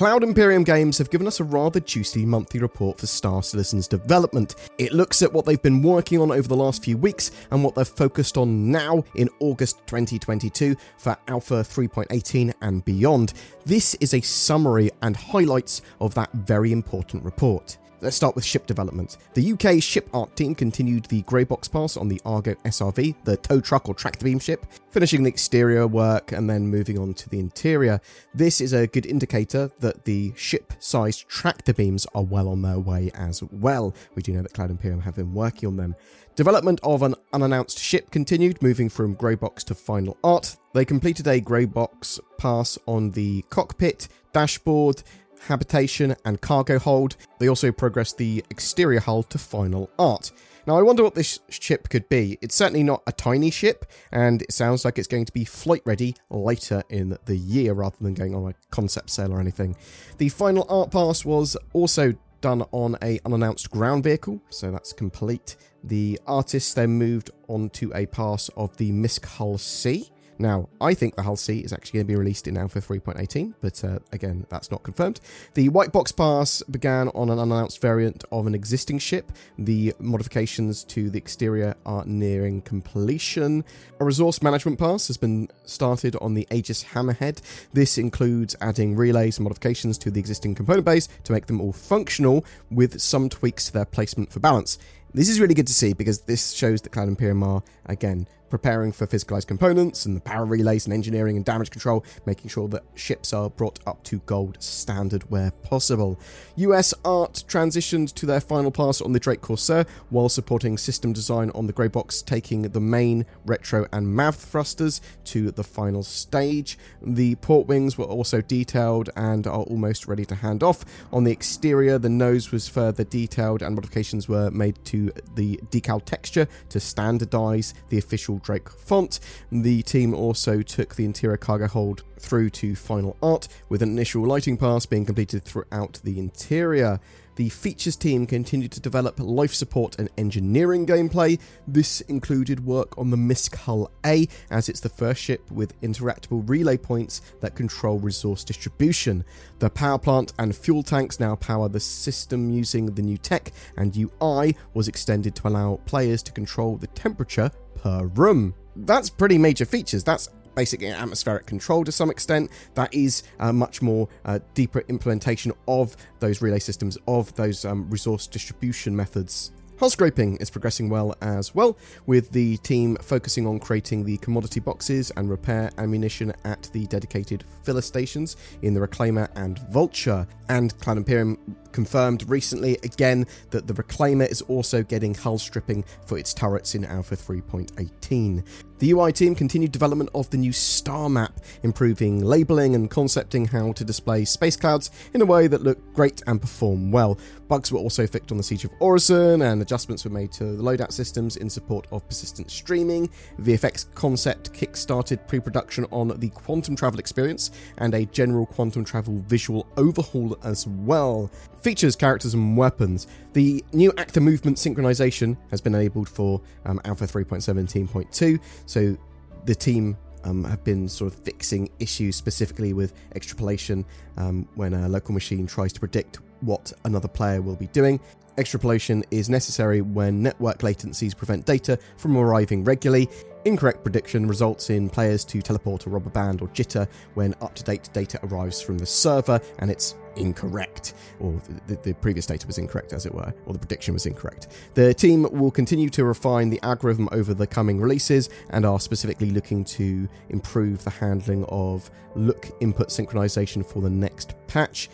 Cloud Imperium Games have given us a rather juicy monthly report for Star Citizen's development. It looks at what they've been working on over the last few weeks and what they're focused on now in August 2022 for Alpha 3.18 and beyond. This is a summary and highlights of that very important report. Let's start with ship development. The UK ship art team continued the grey box pass on the Argo SRV, the tow truck or tractor beam ship, finishing the exterior work and then moving on to the interior. This is a good indicator that the ship sized tractor beams are well on their way as well. We do know that Cloud Imperium have been working on them. Development of an unannounced ship continued, moving from grey box to final art. They completed a grey box pass on the cockpit, dashboard, habitation, and cargo hold. They also progressed the exterior hull to final art. Now, I wonder what this ship could be. It's certainly not a tiny ship, and it sounds like it's going to be flight ready later in the year rather than going on a concept sale or anything. The final art pass was also done on a unannounced ground vehicle, so that's complete. The artists then moved on to a pass of the MISC Hull C. Now, I think the Hull C is actually going to be released in Alpha 3.18, but uh, again, that's not confirmed. The White Box Pass began on an unannounced variant of an existing ship. The modifications to the exterior are nearing completion. A resource management pass has been started on the Aegis Hammerhead. This includes adding relays and modifications to the existing component base to make them all functional, with some tweaks to their placement for balance. This is really good to see because this shows that Cloud Imperium are, again, preparing for physicalized components and the power relays and engineering and damage control, making sure that ships are brought up to gold standard where possible. US Art transitioned to their final pass on the Drake Corsair while supporting system design on the grey box, taking the main, retro, and MAV thrusters to the final stage. The port wings were also detailed and are almost ready to hand off. On the exterior, the nose was further detailed and modifications were made to the decal texture to standardize the official Drake font. The team also took the interior cargo hold through to final art, with an initial lighting pass being completed throughout the interior. The features team continued to develop life support and engineering gameplay. This included work on the MISC Hull A, as it's the first ship with interactable relay points that control resource distribution. The power plant and fuel tanks now power the system using the new tech, and UI was extended to allow players to control the temperature per room. That's pretty major features. That's basically atmospheric control to some extent. That is a much more uh, deeper implementation of those relay systems, of those um, resource distribution methods. Hull scraping is progressing well as well, with the team focusing on creating the commodity boxes and repair ammunition at the dedicated filler stations in the Reclaimer and Vulture. And Cloud Imperium confirmed recently again that the Reclaimer is also getting hull stripping for its turrets in Alpha 3.18. The UI team continued development of the new star map, improving labeling and concepting how to display space clouds in a way that looked great and perform well. Bugs were also fixed on the Siege of Orison, and adjustments were made to the loadout systems in support of persistent streaming. VFX concept kick-started pre-production on the quantum travel experience and a general quantum travel visual overhaul as well. Features, characters, and weapons. The new actor movement synchronization has been enabled for um, Alpha 3.17.2, so the team um, have been sort of fixing issues specifically with extrapolation um, when a local machine tries to predict what another player will be doing. Extrapolation is necessary when network latencies prevent data from arriving regularly. Incorrect prediction results in players to teleport or rubber band or jitter when up to date data arrives from the server and it's incorrect, or the, the, previous data was incorrect, as it were, or the prediction was incorrect. The team will continue to refine the algorithm over the coming releases and are specifically looking to improve the handling of look input synchronization for the next patch.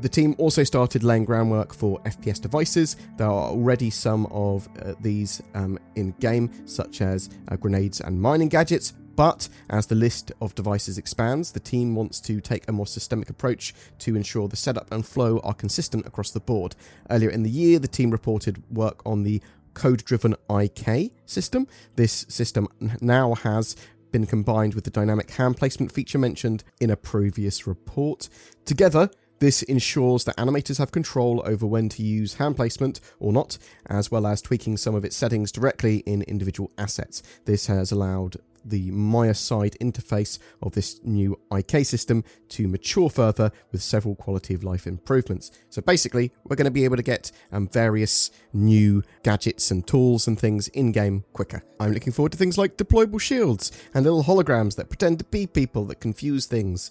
The team also started laying groundwork for FPS devices. There are already some of uh, these um, in game, such as uh, grenades and mining gadgets. But as the list of devices expands, the team wants to take a more systemic approach to ensure the setup and flow are consistent across the board. Earlier in the year, the team reported work on the code driven IK system. This system now has been combined with the dynamic hand placement feature mentioned in a previous report. Together, this ensures that animators have control over when to use hand placement or not, as well as tweaking some of its settings directly in individual assets. This has allowed the Maya side interface of this new IK system to mature further with several quality of life improvements. So basically, we're going to be able to get um, various new gadgets and tools and things in game quicker. I'm looking forward to things like deployable shields and little holograms that pretend to be people that confuse things.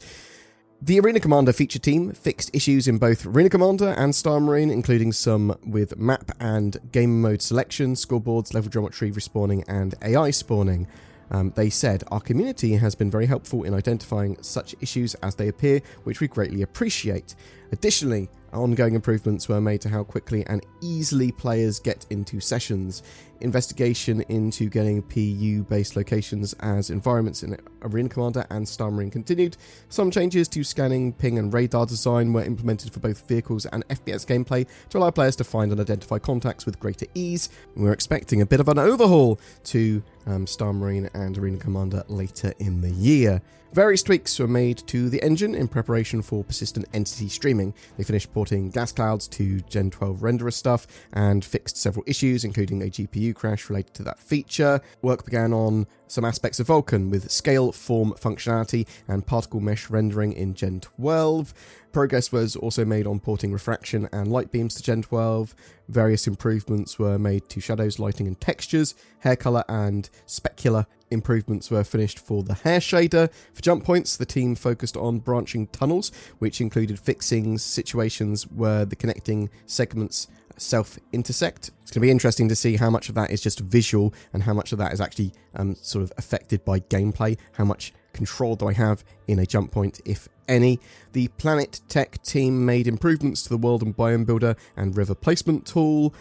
The Arena Commander feature team fixed issues in both Arena Commander and Star Marine, including some with map and game mode selection, scoreboards, level geometry respawning, and AI spawning. Um, they said, Our community has been very helpful in identifying such issues as they appear, which we greatly appreciate. Additionally, ongoing improvements were made to how quickly and easily players get into sessions. Investigation into getting PU based locations as environments in Arena Commander and Star Marine continued. Some changes to scanning, ping, and radar design were implemented for both vehicles and FPS gameplay to allow players to find and identify contacts with greater ease. We're expecting a bit of an overhaul to um, Star Marine and Arena Commander later in the year. Various tweaks were made to the engine in preparation for persistent entity streaming. They finished porting gas clouds to Gen 12 renderer stuff and fixed several issues, including a GPU crash related to that feature. Work began on some aspects of Vulkan with scale, form, functionality, and particle mesh rendering in Gen 12. Progress was also made on porting refraction and light beams to Gen 12. Various improvements were made to shadows, lighting, and textures. Hair color and specular improvements were finished for the hair shader. For jump points, the team focused on branching tunnels, which included fixing situations where the connecting segments self intersect. It's going to be interesting to see how much of that is just visual and how much of that is actually um, sort of affected by gameplay. How much control do I have in a jump point, if any? The Planet Tech team made improvements to the world and biome builder and river placement tool.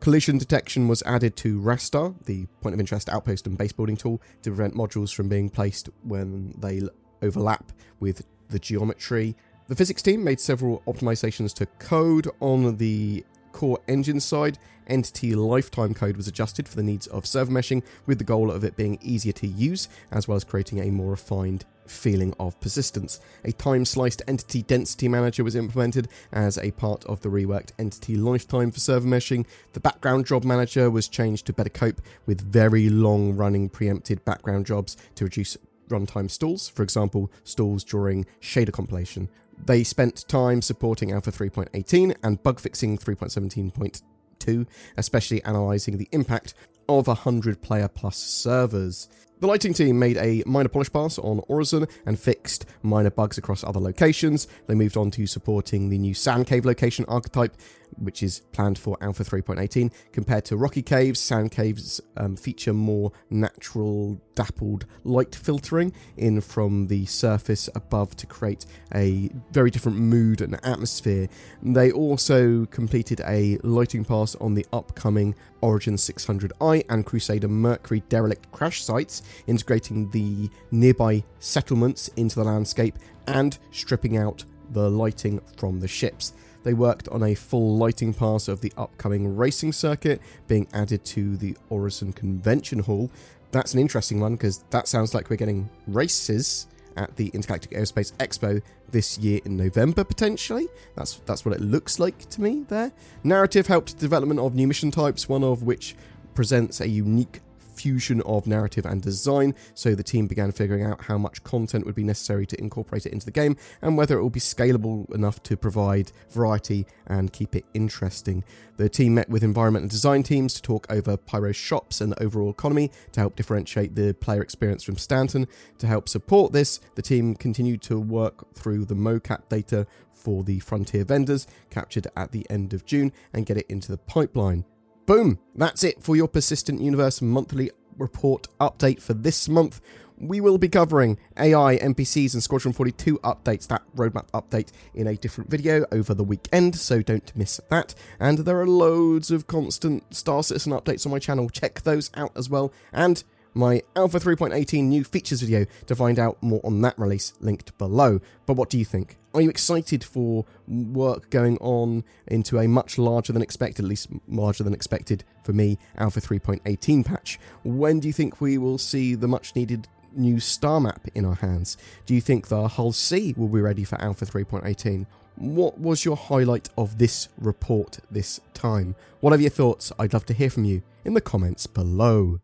Collision detection was added to Rastar, the point of interest outpost and base building tool, to prevent modules from being placed when they overlap with the geometry. The physics team made several optimizations to code on the core engine side. Entity lifetime code was adjusted for the needs of server meshing, with the goal of it being easier to use, as well as creating a more refined feeling of persistence. A time sliced entity density manager was implemented as a part of the reworked entity lifetime for server meshing. The background job manager was changed to better cope with very long running preempted background jobs to reduce runtime stalls, for example, stalls during shader compilation. They spent time supporting Alpha 3.18 and bug fixing 3.17.2, especially analysing the impact of 100 player plus servers. The lighting team made a minor polish pass on Orison and fixed minor bugs across other locations. They moved on to supporting the new Sand Cave location archetype, which is planned for Alpha 3.18. Compared to Rocky Caves, Sand Caves um, feature more natural, dappled light filtering in from the surface above to create a very different mood and atmosphere. They also completed a lighting pass on the upcoming Origin 600i and Crusader Mercury derelict crash sites, integrating the nearby settlements into the landscape and stripping out the lighting from the ships. They worked on a full lighting pass of the upcoming racing circuit being added to the Orison Convention Hall. That's an interesting one because that sounds like we're getting races at the Intergalactic Aerospace Expo this year in November potentially. That's that's what it looks like to me there. Narrative helped development of new mission types, one of which presents a unique fusion of narrative and design, so the team began figuring out how much content would be necessary to incorporate it into the game and whether it will be scalable enough to provide variety and keep it interesting. The team met with environment and design teams to talk over Pyro shops and the overall economy to help differentiate the player experience from Stanton. To help support this, the team continued to work through the mocap data for the Frontier vendors captured at the end of June and get it into the pipeline. Boom! That's it for your Persistent Universe monthly report update for this month. We will be covering AI, NPCs, and Squadron 42 updates, that roadmap update, in a different video over the weekend, so don't miss that. And there are loads of constant Star Citizen updates on my channel. Check those out as well. And my Alpha 3.18 new features video to find out more on that release, linked below. But what do you think? Are you excited for work going on into a much larger than expected, at least larger than expected for me, Alpha 3.18 patch? When do you think we will see the much needed new star map in our hands? Do you think the Hull C will be ready for Alpha 3.18? What was your highlight of this report this time? What are your thoughts? I'd love to hear from you in the comments below.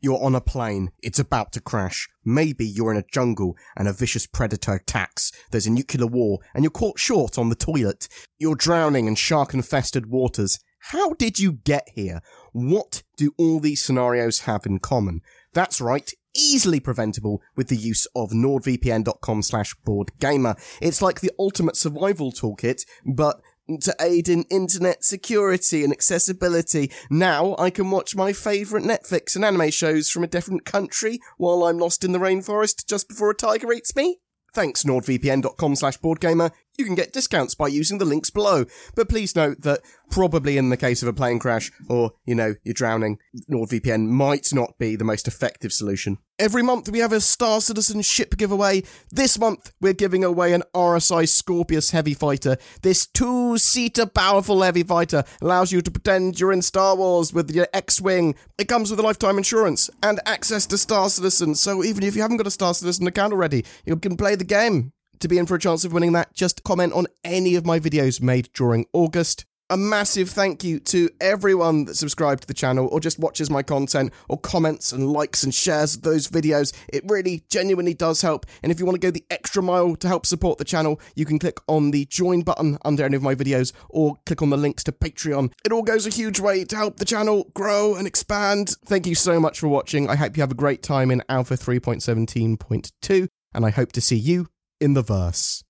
You're on a plane. It's about to crash. Maybe you're in a jungle and a vicious predator attacks. There's a nuclear war and you're caught short on the toilet. You're drowning in shark infested waters. How did you get here? What do all these scenarios have in common? That's right, easily preventable with the use of nordvpn.com slash boredgamer. It's like the ultimate survival toolkit, but to aid in internet security and accessibility. Now I can watch my favourite Netflix and anime shows from a different country while I'm lost in the rainforest just before a tiger eats me. Thanks nordvpn.com slash boredgamer you can get discounts by using the links below. But please note that probably in the case of a plane crash or, you know, you're drowning, NordVPN might not be the most effective solution. Every month we have a Star Citizen ship giveaway. This month we're giving away an RSI Scorpius heavy fighter. This two-seater powerful heavy fighter allows you to pretend you're in Star Wars with your X-Wing. It comes with a lifetime insurance and access to Star Citizen, so even if you haven't got a Star Citizen account already, you can play the game to be in for a chance of winning that, just comment on any of my videos made during August. A massive thank you to everyone that subscribed to the channel or just watches my content or comments and likes and shares those videos. It really genuinely does help. And if you want to go the extra mile to help support the channel, you can click on the join button under any of my videos or click on the links to Patreon. It all goes a huge way to help the channel grow and expand. Thank you so much for watching. I hope you have a great time in Alpha 3.17.2 and I hope to see you in the verse.